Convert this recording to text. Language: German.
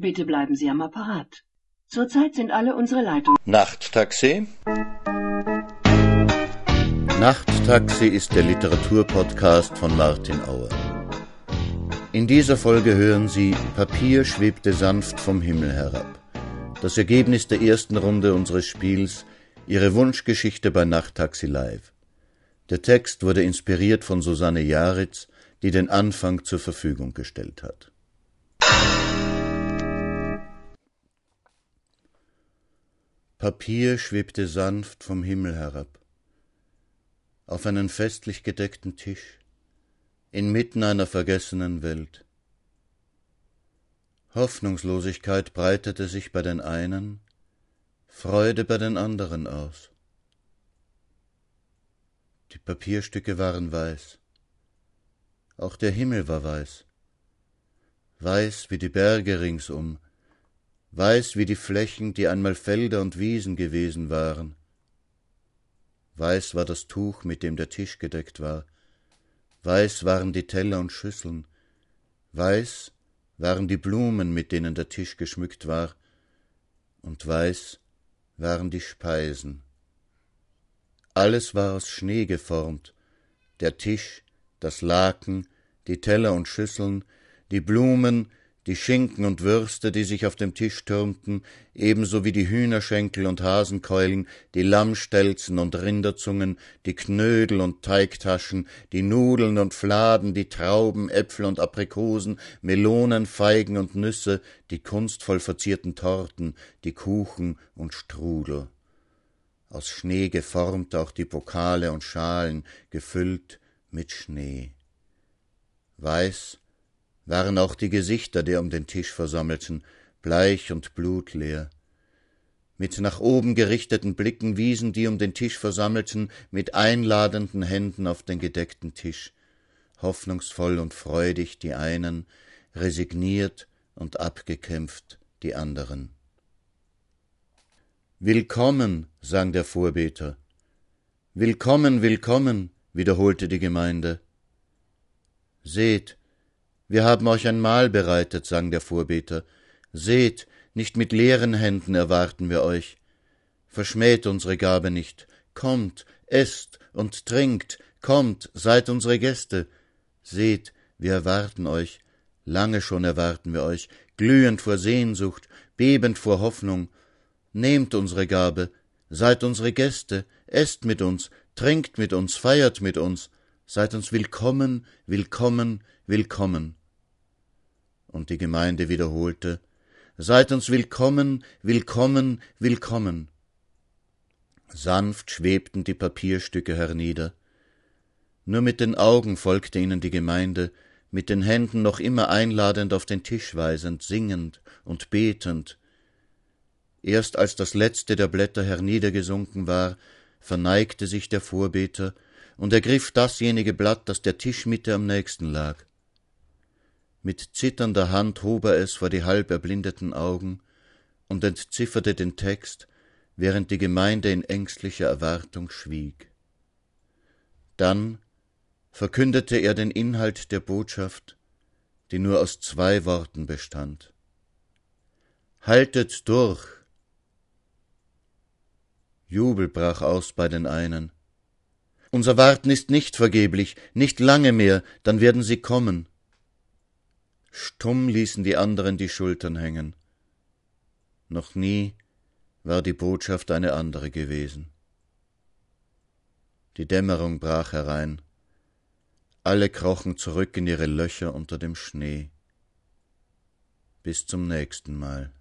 Bitte bleiben Sie am Apparat. Zurzeit sind alle unsere Leitungen. Nachttaxi. Nachttaxi ist der Literaturpodcast von Martin Auer. In dieser Folge hören Sie Papier schwebte sanft vom Himmel herab. Das Ergebnis der ersten Runde unseres Spiels Ihre Wunschgeschichte bei Nachttaxi Live. Der Text wurde inspiriert von Susanne Jaritz, die den Anfang zur Verfügung gestellt hat. Papier schwebte sanft vom Himmel herab, auf einen festlich gedeckten Tisch, inmitten einer vergessenen Welt. Hoffnungslosigkeit breitete sich bei den einen, Freude bei den anderen aus. Die Papierstücke waren weiß, auch der Himmel war weiß, weiß wie die Berge ringsum, weiß wie die Flächen, die einmal Felder und Wiesen gewesen waren. Weiß war das Tuch, mit dem der Tisch gedeckt war. Weiß waren die Teller und Schüsseln. Weiß waren die Blumen, mit denen der Tisch geschmückt war. Und weiß waren die Speisen. Alles war aus Schnee geformt. Der Tisch, das Laken, die Teller und Schüsseln, die Blumen, die Schinken und Würste, die sich auf dem Tisch türmten, ebenso wie die Hühnerschenkel und Hasenkeulen, die Lammstelzen und Rinderzungen, die Knödel und Teigtaschen, die Nudeln und Fladen, die Trauben, Äpfel und Aprikosen, Melonen, Feigen und Nüsse, die kunstvoll verzierten Torten, die Kuchen und Strudel. Aus Schnee geformt auch die Pokale und Schalen, gefüllt mit Schnee. Weiß waren auch die Gesichter der um den Tisch versammelten, bleich und blutleer. Mit nach oben gerichteten Blicken wiesen die um den Tisch versammelten mit einladenden Händen auf den gedeckten Tisch, hoffnungsvoll und freudig die einen, resigniert und abgekämpft die anderen. Willkommen, sang der Vorbeter. Willkommen, willkommen, wiederholte die Gemeinde. Seht, wir haben euch ein Mahl bereitet, sang der Vorbeter. Seht, nicht mit leeren Händen erwarten wir euch. Verschmäht unsere Gabe nicht. Kommt, esst und trinkt, kommt, seid unsere Gäste. Seht, wir erwarten euch. Lange schon erwarten wir euch, glühend vor Sehnsucht, bebend vor Hoffnung. Nehmt unsere Gabe, seid unsere Gäste, esst mit uns, trinkt mit uns, feiert mit uns, seid uns willkommen, willkommen, willkommen und die Gemeinde wiederholte Seid uns willkommen, willkommen, willkommen. Sanft schwebten die Papierstücke hernieder. Nur mit den Augen folgte ihnen die Gemeinde, mit den Händen noch immer einladend auf den Tisch weisend, singend und betend. Erst als das letzte der Blätter herniedergesunken war, verneigte sich der Vorbeter und ergriff dasjenige Blatt, das der Tischmitte am nächsten lag. Mit zitternder Hand hob er es vor die halb erblindeten Augen und entzifferte den Text, während die Gemeinde in ängstlicher Erwartung schwieg. Dann verkündete er den Inhalt der Botschaft, die nur aus zwei Worten bestand. Haltet durch! Jubel brach aus bei den einen. Unser Warten ist nicht vergeblich, nicht lange mehr, dann werden sie kommen. Stumm ließen die anderen die Schultern hängen. Noch nie war die Botschaft eine andere gewesen. Die Dämmerung brach herein. Alle krochen zurück in ihre Löcher unter dem Schnee. Bis zum nächsten Mal.